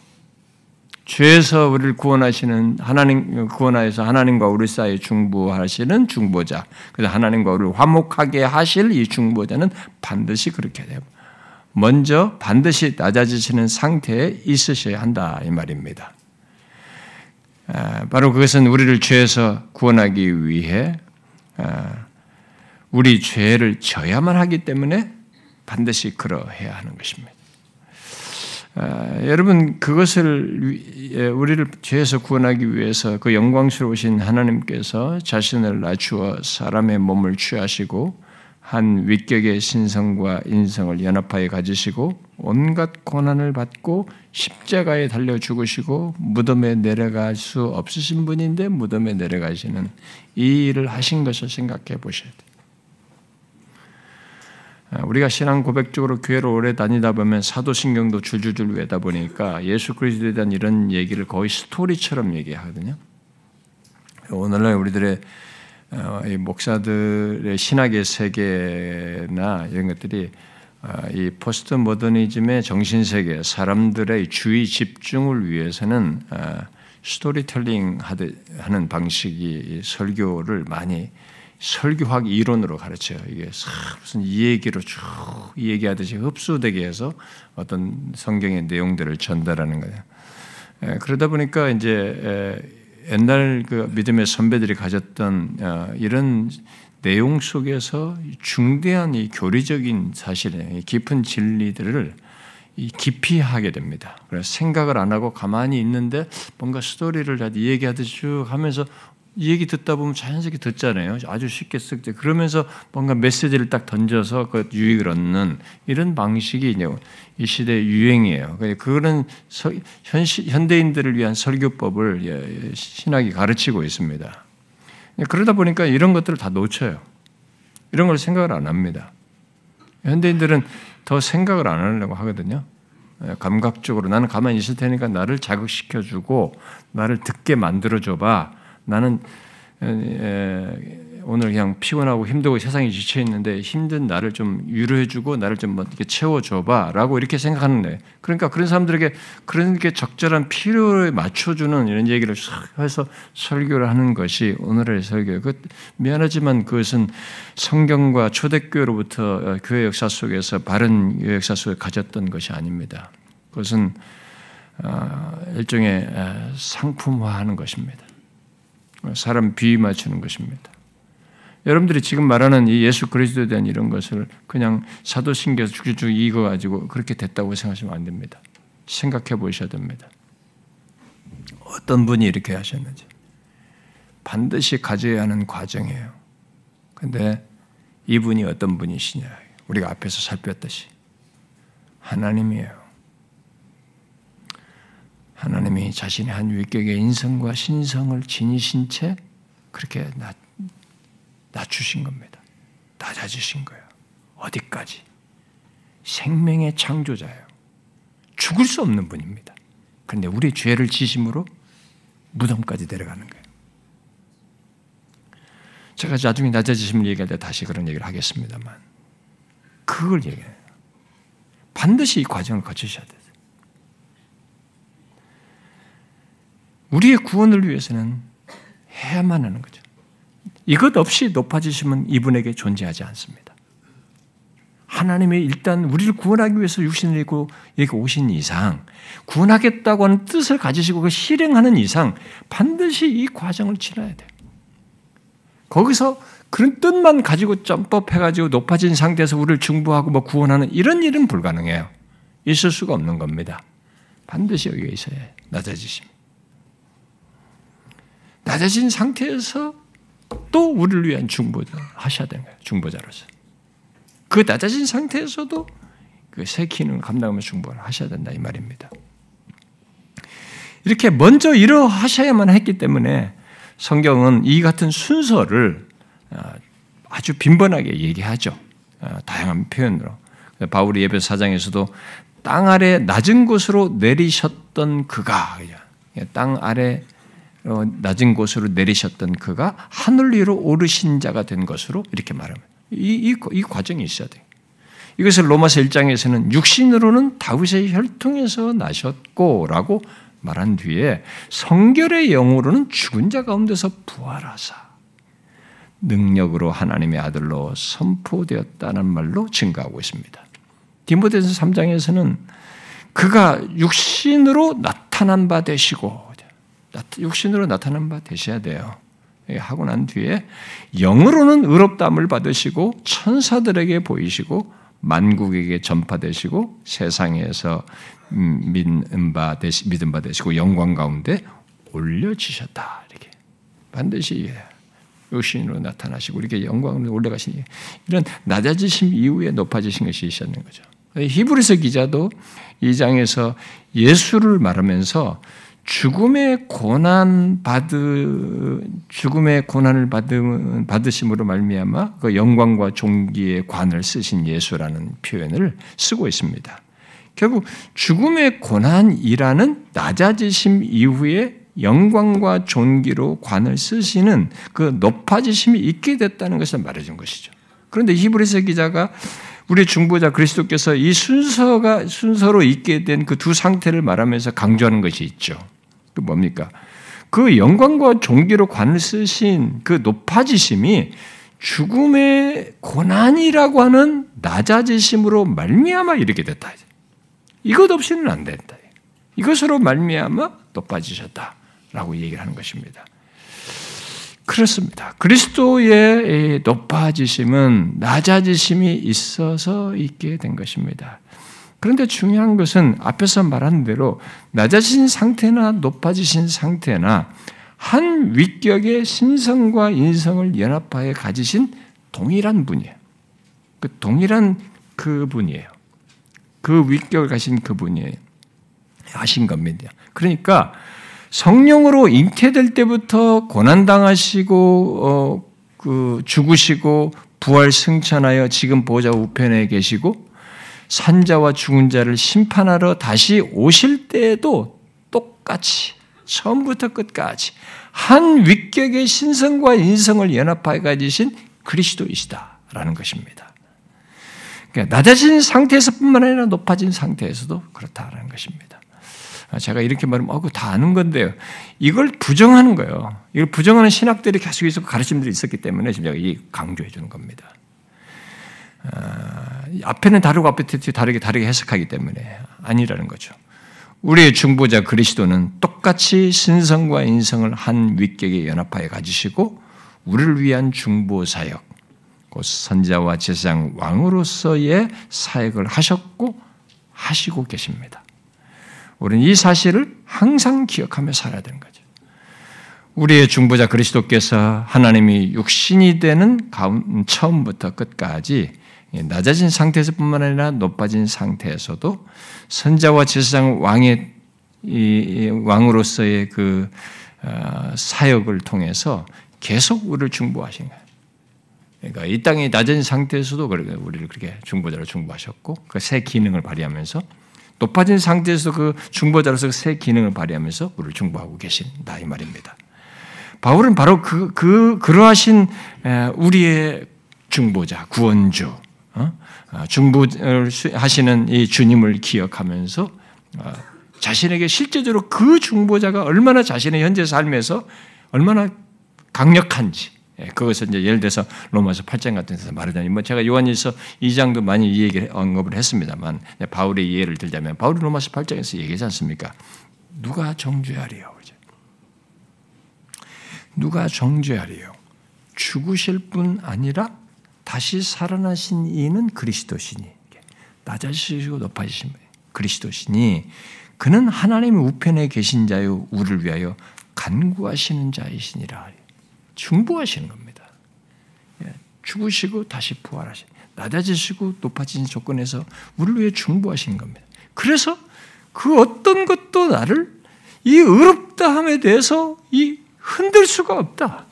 죄에서 우리를 구원하시는 하나님 구원하여서 하나님과 우리 사이에 중보하시는 중보자. 그래서 하나님과 우리를 화목하게 하실 이 중보자는 반드시 그렇게 돼요. 먼저 반드시 낮아지시는 상태에 있으셔야 한다 이 말입니다. 아, 바로 그것은 우리를 죄에서 구원하기 위해 아, 우리 죄를 져야만 하기 때문에 반드시 그러해야 하는 것입니다. 아, 여러분 그것을 예, 우리를 죄에서 구원하기 위해서 그 영광스러우신 하나님께서 자신을 낮추어 사람의 몸을 취하시고 한 위격의 신성과 인성을 연합하여 가지시고 온갖 고난을 받고 십자가에 달려 죽으시고 무덤에 내려갈 수 없으신 분인데 무덤에 내려가시는 이 일을 하신 것을 생각해 보셔야 돼요. 아, 우리가 신앙 고백적으로 교회를 오래 다니다 보면 사도신경도 줄줄줄 외다 보니까 예수 그리스도에 대한 이런 얘기를 거의 스토리처럼 얘기하거든요. 오늘날 우리들의 어, 목사들의 신학의 세계나 이런 것들이 어, 이 포스트 모더니즘의 정신 세계, 사람들의 주의 집중을 위해서는 어, 스토리텔링 하는 방식이 설교를 많이 설교학 이론으로 가르쳐요. 이게 무슨 이 얘기로 쭉 얘기하듯이 흡수되게 해서 어떤 성경의 내용들을 전달하는 거예요. 그러다 보니까 이제 옛날 그 믿음의 선배들이 가졌던 어, 이런 내용 속에서 중대한 이 교리적인 사실의 깊은 진리들을 깊이 하게 됩니다. 그래서 생각을 안 하고 가만히 있는데 뭔가 스토리를 얘기하듯이 쭉 하면서 이 얘기 듣다 보면 자연스럽게 듣잖아요. 아주 쉽게 쓱 그러면서 뭔가 메시지를 딱 던져서 그 유익을 얻는 이런 방식이 이 시대의 유행이에요. 그거는 현대인들을 위한 설교법을 예, 신학이 가르치고 있습니다. 그러다 보니까 이런 것들을 다 놓쳐요. 이런 걸 생각을 안 합니다. 현대인들은 더 생각을 안 하려고 하거든요. 예, 감각적으로 나는 가만히 있을 테니까 나를 자극시켜주고 나를 듣게 만들어줘봐. 나는 오늘 그냥 피곤하고 힘들고 세상에 지쳐 있는데 힘든 나를 좀 위로해주고 나를 좀뭐 이렇게 채워줘봐라고 이렇게 생각하는데 그러니까 그런 사람들에게 그런 게 적절한 필요에 맞춰주는 이런 얘기를 해서 설교를 하는 것이 오늘의 설교예요. 그 미안하지만 그것은 성경과 초대교회로부터 어, 교회 역사 속에서 바른 역사 속에 가졌던 것이 아닙니다. 그것은 어, 일종의 상품화하는 것입니다. 사람 비위 맞추는 것입니다. 여러분들이 지금 말하는 이 예수 그리스도에 대한 이런 것을 그냥 사도신경에서 쭉쭉 읽어 가지고 그렇게 됐다고 생각하시면 안 됩니다. 생각해 보셔야 됩니다. 어떤 분이 이렇게 하셨는지 반드시 가져야 하는 과정이에요. 근데 이분이 어떤 분이시냐? 우리가 앞에서 살폈듯이 하나님이에요. 하나님이 자신의 한 위격의 인성과 신성을 지니신 채 그렇게 낮, 낮추신 겁니다. 낮아지신 거예요. 어디까지? 생명의 창조자예요. 죽을 수 없는 분입니다. 그런데 우리 죄를 지심으로 무덤까지 내려가는 거예요. 제가 나중에 낮아지심을 얘기할 때 다시 그런 얘기를 하겠습니다만 그걸 얘기해요. 반드시 이 과정을 거치셔야 돼요. 우리의 구원을 위해서는 해야만 하는 거죠. 이것 없이 높아지시면 이분에게 존재하지 않습니다. 하나님이 일단 우리를 구원하기 위해서 육신을 입고 이렇게 오신 이상, 구원하겠다고 하는 뜻을 가지시고 그 실행하는 이상, 반드시 이 과정을 지나야 돼요. 거기서 그런 뜻만 가지고 점법해가지고 높아진 상태에서 우리를 중보하고 뭐 구원하는 이런 일은 불가능해요. 있을 수가 없는 겁니다. 반드시 여기에 있어야 낮아지십니다. 낮아진 상태에서 또 우리를 위한 중보자 하셔야 되는 거예요. 중보자로서. 그 낮아진 상태에서도 그새 기능을 감당하면서 중보를 하셔야 된다 이 말입니다. 이렇게 먼저 이러하셔야만 했기 때문에 성경은 이 같은 순서를 어, 아주 빈번하게 얘기하죠. 어, 다양한 표현으로. 바울이 예배 사장에서도 땅 아래 낮은 곳으로 내리셨던 그가 땅 아래 어, 낮은 곳으로 내리셨던 그가 하늘 위로 오르신 자가 된 것으로 이렇게 말합니다. 이, 이, 이 과정이 있어야 돼요. 이것을 로마서 1장에서는 육신으로는 다윗의 혈통에서 나셨고라고 말한 뒤에 성결의 영으로는 죽은 자 가운데서 부활하사 능력으로 하나님의 아들로 선포되었다는 말로 증가하고 있습니다. 디모데서 3장에서는 그가 육신으로 나타난 바 되시고 육신으로 나타난 바 되셔야 돼요. 예, 하고 난 뒤에 영으로는 의롭다함을 받으시고 천사들에게 보이시고 만국에게 전파되시고 세상에서 음, 믿음 바 되시, 믿음 바 되시고 영광 가운데 올려지셨다 이렇게 반드시 육신으로 나타나시고 이렇게 영광으로 올라가시니 이런 낮아지심 이후에 높아지신 것이 있었는 거죠. 히브리서 기자도 이 장에서 예수를 말하면서 죽음의 고난 받으 죽음의 고난을 받으, 받으심으로 말미암아 그 영광과 종기의 관을 쓰신 예수라는 표현을 쓰고 있습니다. 결국 죽음의 고난이라는 낮아지심 이후에 영광과 존귀로 관을 쓰시는 그 높아지심이 있게 됐다는 것을 말해준 것이죠. 그런데 히브리서 기자가 우리 중보자 그리스도께서 이 순서가 순서로 있게 된 그 두 상태를 말하면서 강조하는 것이 있죠. 그 뭡니까? 그 영광과 존귀로 관을 쓰신 그 높아지심이 죽음의 고난이라고 하는 낮아지심으로 말미암아 이렇게 됐다. 이것 없이는 안 된다. 이것으로 말미암아 높아지셨다라고 얘기를 하는 것입니다. 그렇습니다. 그리스도의 높아지심은 낮아지심이 있어서 있게 된 것입니다. 그런데 중요한 것은 앞에서 말한 대로 낮아진 상태나 높아지신 상태나 한 위격의 신성과 인성을 연합하여 가지신 동일한 분이에요. 그 동일한 그 분이에요. 그 위격을 가신 그 분이에요. 하신 겁니다. 그러니까 성령으로 잉태될 때부터 고난당하시고 어, 그 죽으시고 부활 승천하여 지금 보좌 우편에 계시고 산자와 죽은 자를 심판하러 다시 오실 때에도 똑같이 처음부터 끝까지 한 위격의 신성과 인성을 연합하여 가지신 그리스도이시다라는 것입니다. 그러니까 낮아진 상태에서뿐만 아니라 높아진 상태에서도 그렇다라는 것입니다. 아, 제가 이렇게 말하면 어, 다 아는 건데요. 이걸 부정하는 거예요. 이걸 부정하는 신학들이 계속 있었고 가르침들이 있었기 때문에 지금 제가 이 강조해 주는 겁니다. 아, 앞에는 다르고 앞에 다르게 다르게 해석하기 때문에 아니라는 거죠. 우리의 중보자 그리스도는 똑같이 신성과 인성을 한 윗격에 연합하여 가지시고 우리를 위한 중보 사역, 곧 선자와 제사장 왕으로서의 사역을 하셨고 하시고 계십니다. 우리는 이 사실을 항상 기억하며 살아야 되는 거죠. 우리의 중보자 그리스도께서 하나님이 육신이 되는 처음부터 끝까지 낮아진 상태에서뿐만 아니라 높아진 상태에서도 선자와 제사장 왕의 왕으로서의 그 어, 사역을 통해서 계속 우리를 중보하신 거예요. 그러니까 이 땅이 낮은 상태에서도 우리를 그렇게 중보자로 중보하셨고 그 새 기능을 발휘하면서 높아진 상태에서 그 중보자로서 새 기능을 발휘하면서 우리를 중보하고 계신다 이 말입니다. 바울은 바로 그, 그 그러하신 우리의 중보자, 구원주, 중보하시는 이 주님을 기억하면서 어, 자신에게 실제적으로 그 중보자가 얼마나 자신의 현재 삶에서 얼마나 강력한지 예, 그것을 이제 예를 들어서 로마서 8장 같은 데서 말하자니 뭐 제가 요한일서 2장도 많이 이 얘기를 언급을 했습니다만 바울의 예를 들자면 바울이 로마서 8장에서 얘기하지 않습니까? 누가 정죄하리요? 누가 정죄하리요? 죽으실 뿐 아니라 다시 살아나신 이는 그리스도시니 낮아지시고 높아지신 그리스도시니 그는 하나님의 우편에 계신 자요 우리를 위하여 간구하시는 자이시니라 중보하시는 겁니다. 예, 죽으시고 다시 부활하신 낮아지시고 높아진 조건에서 우리를 위해 중보하시는 겁니다. 그래서 그 어떤 것도 나를 이 의롭다함에 대해서 이 흔들 수가 없다.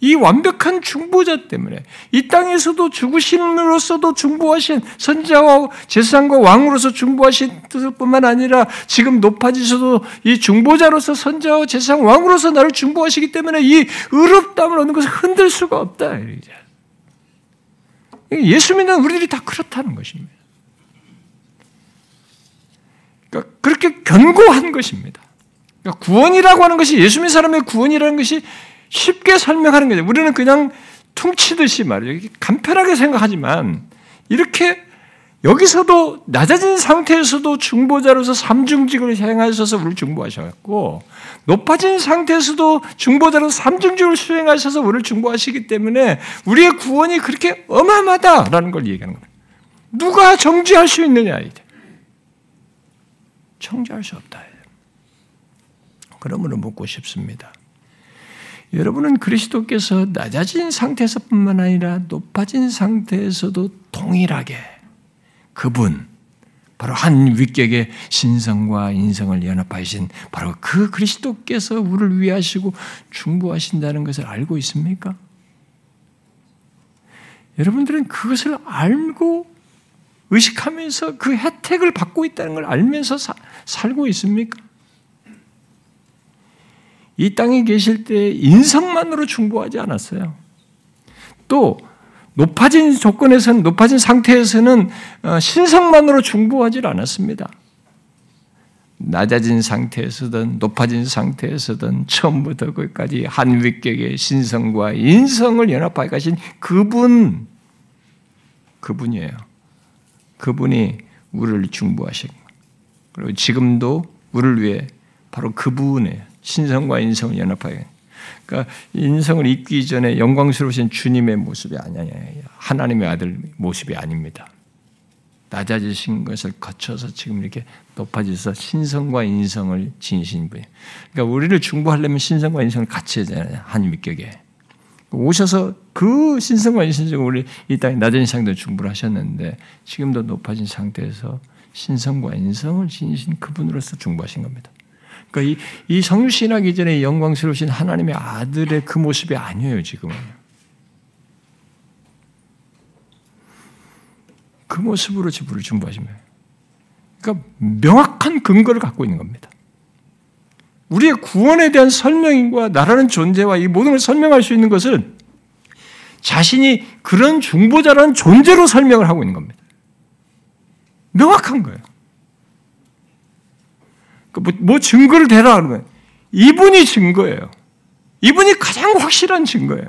이 완벽한 중보자 때문에 이 땅에서도 죽으심으로써도 중보하신 선자와 제사장과 왕으로서 중보하신 뜻뿐만 아니라 지금 높아지셔도 이 중보자로서 선자와 제사장 왕으로서 나를 중보하시기 때문에 이 의롭담을 얻는 것을 흔들 수가 없다. 예수 믿는 우리들이 다 그렇다는 것입니다. 그러니까 그렇게 견고한 것입니다. 그러니까 구원이라고 하는 것이 예수 믿는 사람의 구원이라는 것이 쉽게 설명하는 거죠. 우리는 그냥 퉁치듯이 말이죠. 간편하게 생각하지만 이렇게 여기서도 낮아진 상태에서도 중보자로서 삼중직을 행하셔서 우리를 중보하셨고 높아진 상태에서도 중보자로서 삼중직을 수행하셔서 우리를 중보하시기 때문에 우리의 구원이 그렇게 어마어마하다라는 걸 얘기하는 겁니다. 누가 정지할 수 있느냐 이제. 정지할 수 없다. 그러므로 묻고 싶습니다. 여러분은 그리스도께서 낮아진 상태에서뿐만 아니라 높아진 상태에서도 동일하게 그분 바로 한 위격의 신성과 인성을 연합하신 바로 그 그리스도께서 우리를 위하시고 중보하신다는 것을 알고 있습니까? 여러분들은 그것을 알고 의식하면서 그 혜택을 받고 있다는 걸 알면서 사, 살고 있습니까? 이 땅에 계실 때 인성만으로 중보하지 않았어요. 또 높아진 조건에서는 높아진 상태에서는 어, 신성만으로 중보하지 않았습니다. 낮아진 상태에서든 높아진 상태에서든 처음부터 끝까지 한 위격의 신성과 인성을 연합하여 가신 그분 그분이에요. 그분이 우리를 중보하신 그리고 지금도 우리를 위해 바로 그분의 신성과 인성을 연합하여 그러니까 인성을 잊기 전에 영광스러우신 주님의 모습이 아니에요. 하나님의 아들 모습이 아닙니다. 낮아지신 것을 거쳐서 지금 이렇게 높아져서 신성과 인성을 지니신 분이에요. 그러니까 우리를 중보하려면 신성과 인성을 같이 해야 되잖아요. 한 위격에. 오셔서 그 신성과 인성을 우리 이 땅에 낮은 상태로 중보를 하셨는데 지금도 높아진 상태에서 신성과 인성을 지니신 그분으로서 중보하신 겁니다. 그러니까 이, 이 성유신학 이전에 영광스러우신 하나님의 아들의 그 모습이 아니에요, 지금은. 그 모습으로 지부를 중보하시면. 그러니까 명확한 근거를 갖고 있는 겁니다. 우리의 구원에 대한 설명과 나라는 존재와 이 모든 걸 설명할 수 있는 것은 자신이 그런 중보자라는 존재로 설명을 하고 있는 겁니다. 명확한 거예요. 그 뭐, 뭐 증거를 대라 하는 이분이 증거예요. 이분이 가장 확실한 증거예요.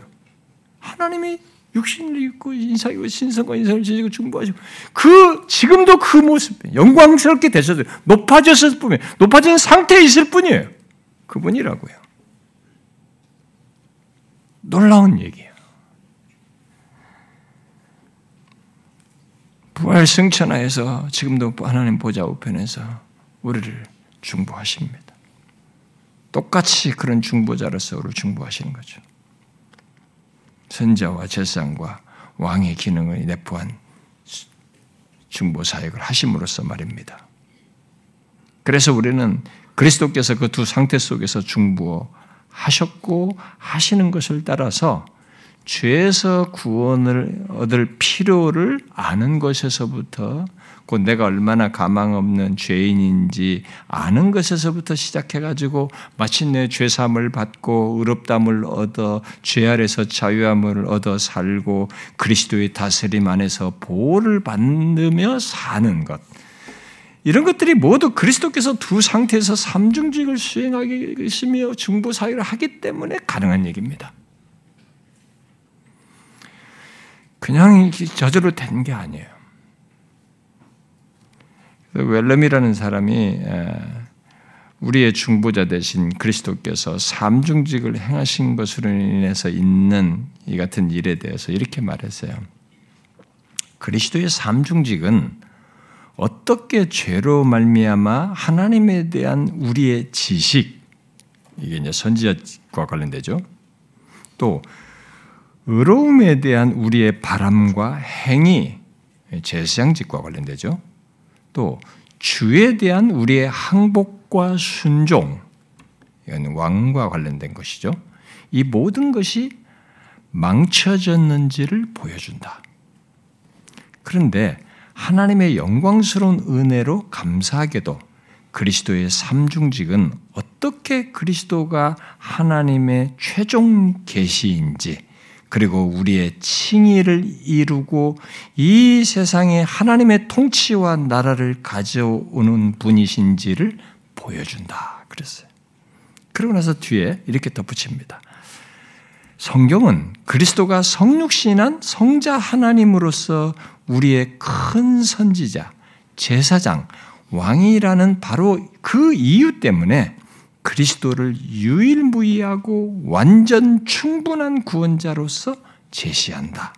하나님이 육신을 입고 인사이고 신성과 인성을 지니고 중보하시고 그 지금도 그 모습 영광스럽게 되셔도 높아졌을 뿐이에요. 높아진 상태에 있을 뿐이에요. 그분이라고요. 놀라운 얘기예요. 부활 승천하에서 지금도 하나님 보좌 우편에서 우리를 중보하십니다. 똑같이 그런 중보자로서 우리를 중보하시는 거죠. 선자와 제사장과 왕의 기능을 내포한 중보 사역을 하심으로써 말입니다. 그래서 우리는 그리스도께서 그 두 상태 속에서 중보하셨고 하시는 것을 따라서 죄에서 구원을 얻을 필요를 아는 것에서부터 곧 내가 얼마나 가망 없는 죄인인지 아는 것에서부터 시작해 가지고 마침내 죄 삼을 받고 의롭담을 얻어 죄 아래서 자유함을 얻어 살고 그리스도의 다스림 안에서 보호를 받으며 사는 것. 이런 것들이 모두 그리스도께서 두 상태에서 삼중직을 수행하기 계시며 중보 사역을 하기 때문에 가능한 얘기입니다. 그냥 저절로 된 게 아니에요. 웰럼이라는 사람이 우리의 중보자 대신 그리스도께서 삼중직을 행하신 것으로 인해서 있는 이 같은 일에 대해서 이렇게 말했어요. 그리스도의 삼중직은 어떻게 죄로 말미암아 하나님에 대한 우리의 지식 이게 이제 선지자과 관련되죠. 또 의로움에 대한 우리의 바람과 행위 제사장직과 관련되죠. 또 주에 대한 우리의 항복과 순종 이건 왕과 관련된 것이죠. 이 모든 것이 망쳐졌는지를 보여준다. 그런데 하나님의 영광스러운 은혜로 감사하게도 그리스도의 삼중직은 어떻게 그리스도가 하나님의 최종 계시인지 그리고 우리의 칭의를 이루고 이 세상에 하나님의 통치와 나라를 가져오는 분이신지를 보여준다. 그랬어요. 그러고 나서 뒤에 이렇게 덧붙입니다. 성경은 그리스도가 성육신한 성자 하나님으로서 우리의 큰 선지자, 제사장, 왕이라는 바로 그 이유 때문에 그리스도를 유일무이하고 완전 충분한 구원자로서 제시한다.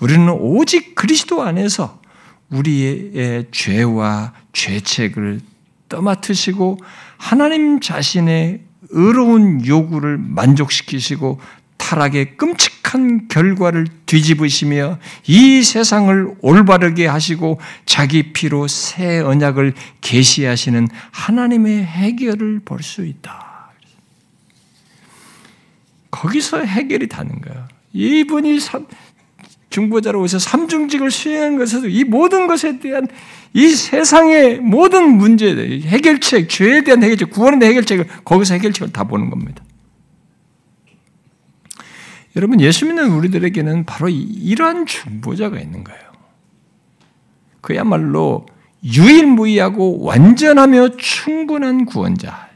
우리는 오직 그리스도 안에서 우리의 죄와 죄책을 떠맡으시고 하나님 자신의 의로운 요구를 만족시키시고 타락의 끔찍한 결과를 뒤집으시며 이 세상을 올바르게 하시고 자기 피로 새 언약을 계시하시는 하나님의 해결을 볼 수 있다. 거기서 해결이 다는 거야. 이분이 중보자로 오셔 삼중직을 수행한 것에도 이 모든 것에 대한 이 세상의 모든 문제에 해결책, 죄에 대한 해결책, 구원에 대한 해결책을 거기서 해결책을 다 보는 겁니다. 여러분 예수 믿는 우리들에게는 바로 이러한 중보자가 있는 거예요. 그야말로 유일무이하고 완전하며 충분한 구원자.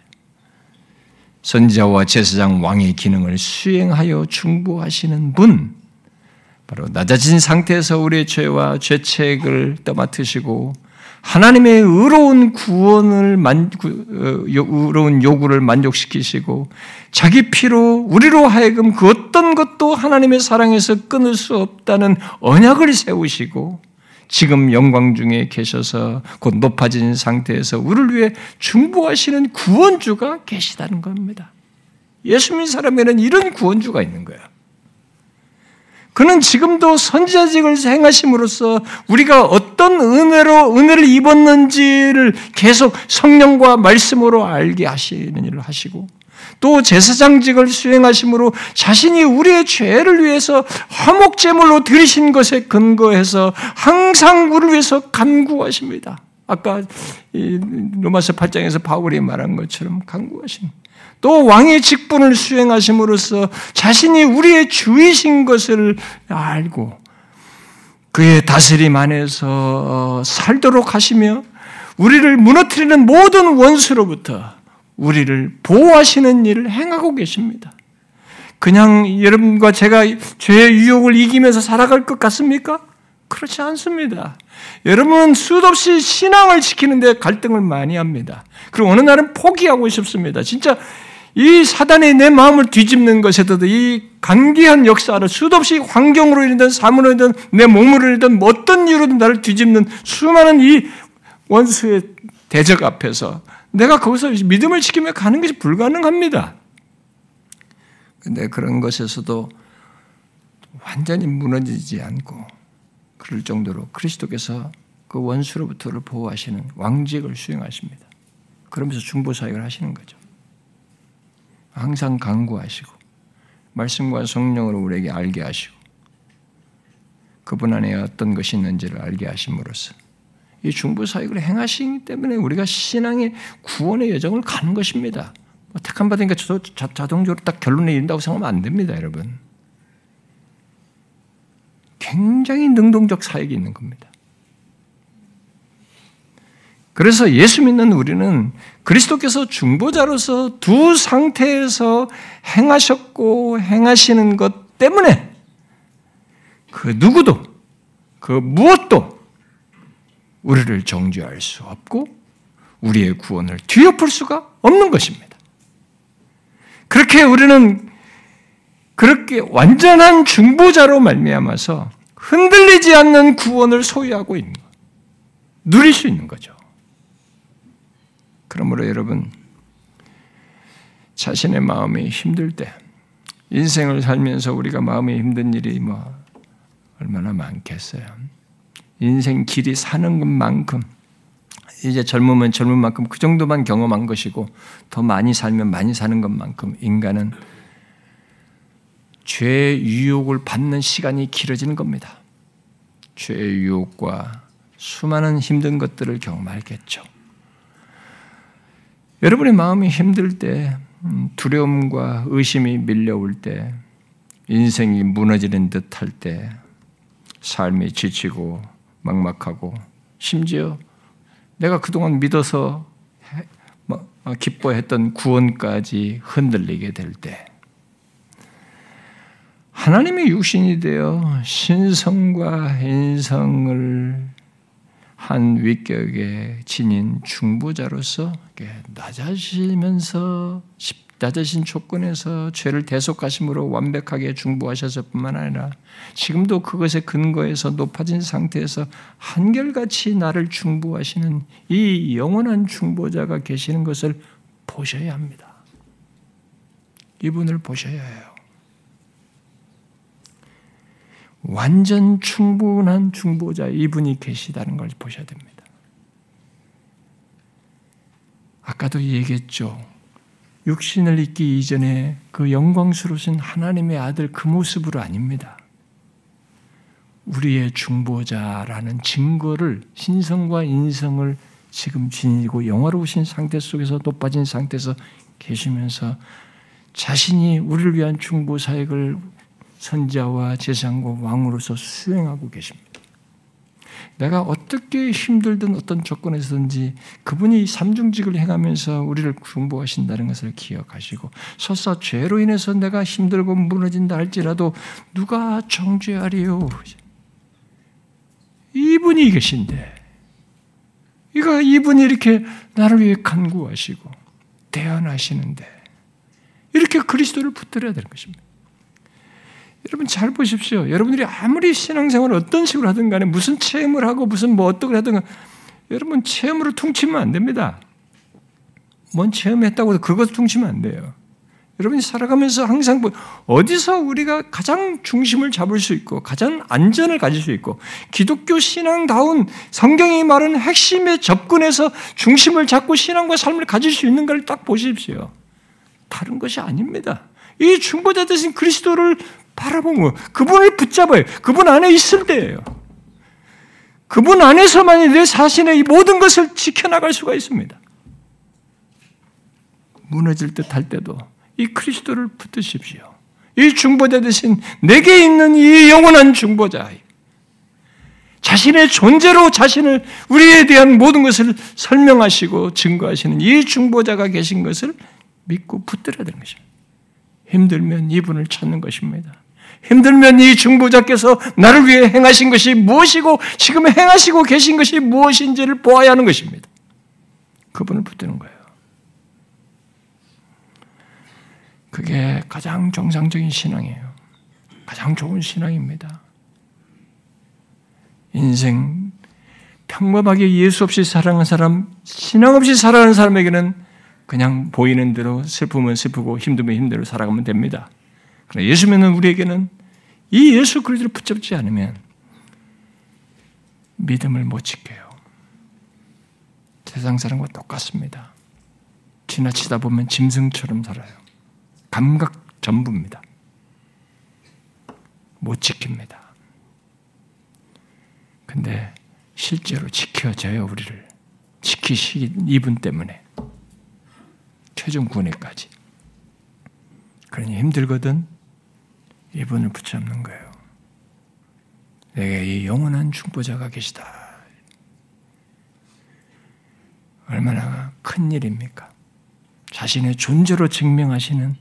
선지자와 제사장 왕의 기능을 수행하여 중보하시는 분. 바로 낮아진 상태에서 우리의 죄와 죄책을 떠맡으시고 하나님의 의로운 구원을 만, 어, 의로운 요구를 만족시키시고 자기 피로 우리로 하여금 그 어떤 것도 하나님의 사랑에서 끊을 수 없다는 언약을 세우시고 지금 영광 중에 계셔서 곧 높아진 상태에서 우리를 위해 중보하시는 구원주가 계시다는 겁니다. 예수 믿는 사람에는 이런 구원주가 있는 거예요. 그는 지금도 선지자직을 행하심으로써 우리가 어떤 은혜로 은혜를 입었는지를 계속 성령과 말씀으로 알게 하시는 일을 하시고 또 제사장직을 수행하심으로 자신이 우리의 죄를 위해서 화목제물로 드리신 것에 근거해서 항상 우리를 위해서 간구하십니다. 아까 로마서 8장에서 바울이 말한 것처럼 간구하십니다. 또 왕의 직분을 수행하심으로써 자신이 우리의 주이신 것을 알고 그의 다스림 안에서 살도록 하시며 우리를 무너뜨리는 모든 원수로부터 우리를 보호하시는 일을 행하고 계십니다. 그냥 여러분과 제가 죄의 유혹을 이기면서 살아갈 것 같습니까? 그렇지 않습니다. 여러분은 수없이 신앙을 지키는데 갈등을 많이 합니다. 그리고 어느 날은 포기하고 싶습니다. 진짜 이 사단이 내 마음을 뒤집는 것에도 이 간기한 역사를 수없이 환경으로 인든 사물로 인든 내 몸으로 인든 어떤 이유로든 나를 뒤집는 수많은 이 원수의 대적 앞에서 내가 거기서 믿음을 지키며 가는 것이 불가능합니다. 근데 그런 것에서도 완전히 무너지지 않고 그럴 정도로 그리스도께서 그 원수로부터를 보호하시는 왕직을 수행하십니다. 그러면서 중보 사역을 하시는 거죠. 항상 강구하시고 말씀과 성령으로 우리에게 알게 하시고 그분 안에 어떤 것이 있는지를 알게 하심으로써 이 중보 사역을 행하시기 때문에 우리가 신앙의 구원의 여정을 가는 것입니다. 뭐 택함 받으니까 저도 자동적으로 딱 결론에 이른다고 생각하면 안 됩니다, 여러분. 굉장히 능동적 사역이 있는 겁니다. 그래서 예수 믿는 우리는 그리스도께서 중보자로서 두 상태에서 행하셨고 행하시는 것 때문에 그 누구도 그 무엇도 우리를 정죄할 수 없고 우리의 구원을 뒤엎을 수가 없는 것입니다. 그렇게 우리는 그렇게 완전한 중보자로 말미암아서 흔들리지 않는 구원을 소유하고 있는 것, 누릴 수 있는 거죠. 그러므로 여러분, 자신의 마음이 힘들 때, 인생을 살면서 우리가 마음이 힘든 일이 뭐, 얼마나 많겠어요. 인생 길이 사는 것만큼, 이제 젊으면 젊은 만큼 그 정도만 경험한 것이고, 더 많이 살면 많이 사는 것만큼 인간은 죄의 유혹을 받는 시간이 길어지는 겁니다. 죄의 유혹과 수많은 힘든 것들을 경험하겠죠. 여러분의 마음이 힘들 때, 음, 두려움과 의심이 밀려올 때, 인생이 무너지는 듯 할 때, 삶이 지치고 막막하고, 심지어 내가 그동안 믿어서 뭐, 어, 기뻐했던 구원까지 흔들리게 될 때, 하나님의 육신이 되어 신성과 인성을 한 위격에 지닌 중보자로서 낮아지면서 낮아진 조건에서 죄를 대속하심으로 완벽하게 중보하셨을 뿐만 아니라 지금도 그것에 근거해서 높아진 상태에서 한결같이 나를 중보하시는 이 영원한 중보자가 계시는 것을 보셔야 합니다. 이분을 보셔야 해요. 완전 충분한 중보자 이분이 계시다는 걸 보셔야 됩니다. 아까도 얘기했죠. 육신을 입기 이전에 그 영광스러우신 하나님의 아들 그 모습으로 아닙니다. 우리의 중보자라는 증거를 신성과 인성을 지금 지니고 영화로우신 상태 속에서 높아진 상태에서 계시면서 자신이 우리를 위한 중보 사역을 선자와 제사장과 왕으로서 수행하고 계십니다. 내가 어떻게 힘들든 어떤 조건에서든지 그분이 삼중직을 행하면서 우리를 중보하신다는 것을 기억하시고 설사 죄로 인해서 내가 힘들고 무너진다 할지라도 누가 정죄하리요? 이분이 계신데 이거 이분이 이렇게 나를 위해 간구하시고 대안하시는데 이렇게 그리스도를 붙들어야 되는 것입니다. 여러분 잘 보십시오. 여러분들이 아무리 신앙생활을 어떤 식으로 하든 간에 무슨 체험을 하고 무슨 뭐 어떻게 하든 여러분 체험으로 퉁치면 안 됩니다. 뭔 체험했다고 해서 그것 퉁치면 안 돼요. 여러분이 살아가면서 항상 뭐 어디서 우리가 가장 중심을 잡을 수 있고 가장 안전을 가질 수 있고 기독교 신앙다운 성경이 말하는 핵심의 접근에서 중심을 잡고 신앙과 삶을 가질 수 있는가를 딱 보십시오. 다른 것이 아닙니다. 이 중보자 대신 그리스도를 바라보고 그분을 붙잡아요. 그분 안에 있을 때예요. 그분 안에서만이 내 자신의 이 모든 것을 지켜나갈 수가 있습니다. 무너질 듯 할 때도 이 그리스도를 붙드십시오. 이 중보자 대신 내게 있는 이 영원한 중보자. 자신의 존재로 자신을 우리에 대한 모든 것을 설명하시고 증거하시는 이 중보자가 계신 것을 믿고 붙들어야 되는 것입니다. 힘들면 이분을 찾는 것입니다. 힘들면 이 중보자께서 나를 위해 행하신 것이 무엇이고 지금 행하시고 계신 것이 무엇인지를 보아야 하는 것입니다. 그분을 붙드는 거예요. 그게 가장 정상적인 신앙이에요. 가장 좋은 신앙입니다. 인생 평범하게 예수 없이 살아가는 사람, 신앙 없이 살아가는 사람에게는 그냥 보이는 대로 슬프면 슬프고 힘들면 힘대로 살아가면 됩니다. 예수 믿는 우리에게는 이 예수 그리스도를 붙잡지 않으면 믿음을 못 지켜요. 세상 사람과 똑같습니다. 지나치다 보면 짐승처럼 살아요. 감각 전부입니다. 못 지킵니다. 근데 실제로 지켜져요, 우리를. 지키시 이분 때문에. 최종 구원에까지. 그러니 힘들거든 이분을 붙잡는 거예요. 내게 이 영원한 중보자가 계시다. 얼마나 큰 일입니까? 자신의 존재로 증명하시는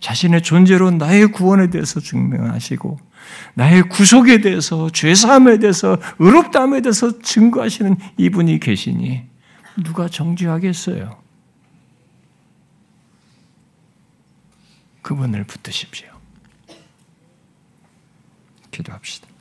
자신의 존재로 나의 구원에 대해서 증명하시고 나의 구속에 대해서 죄사함에 대해서 의롭다함에 대해서 증거하시는 이분이 계시니 누가 정죄하겠어요? 그분을 붙드십시오. 기도합시다.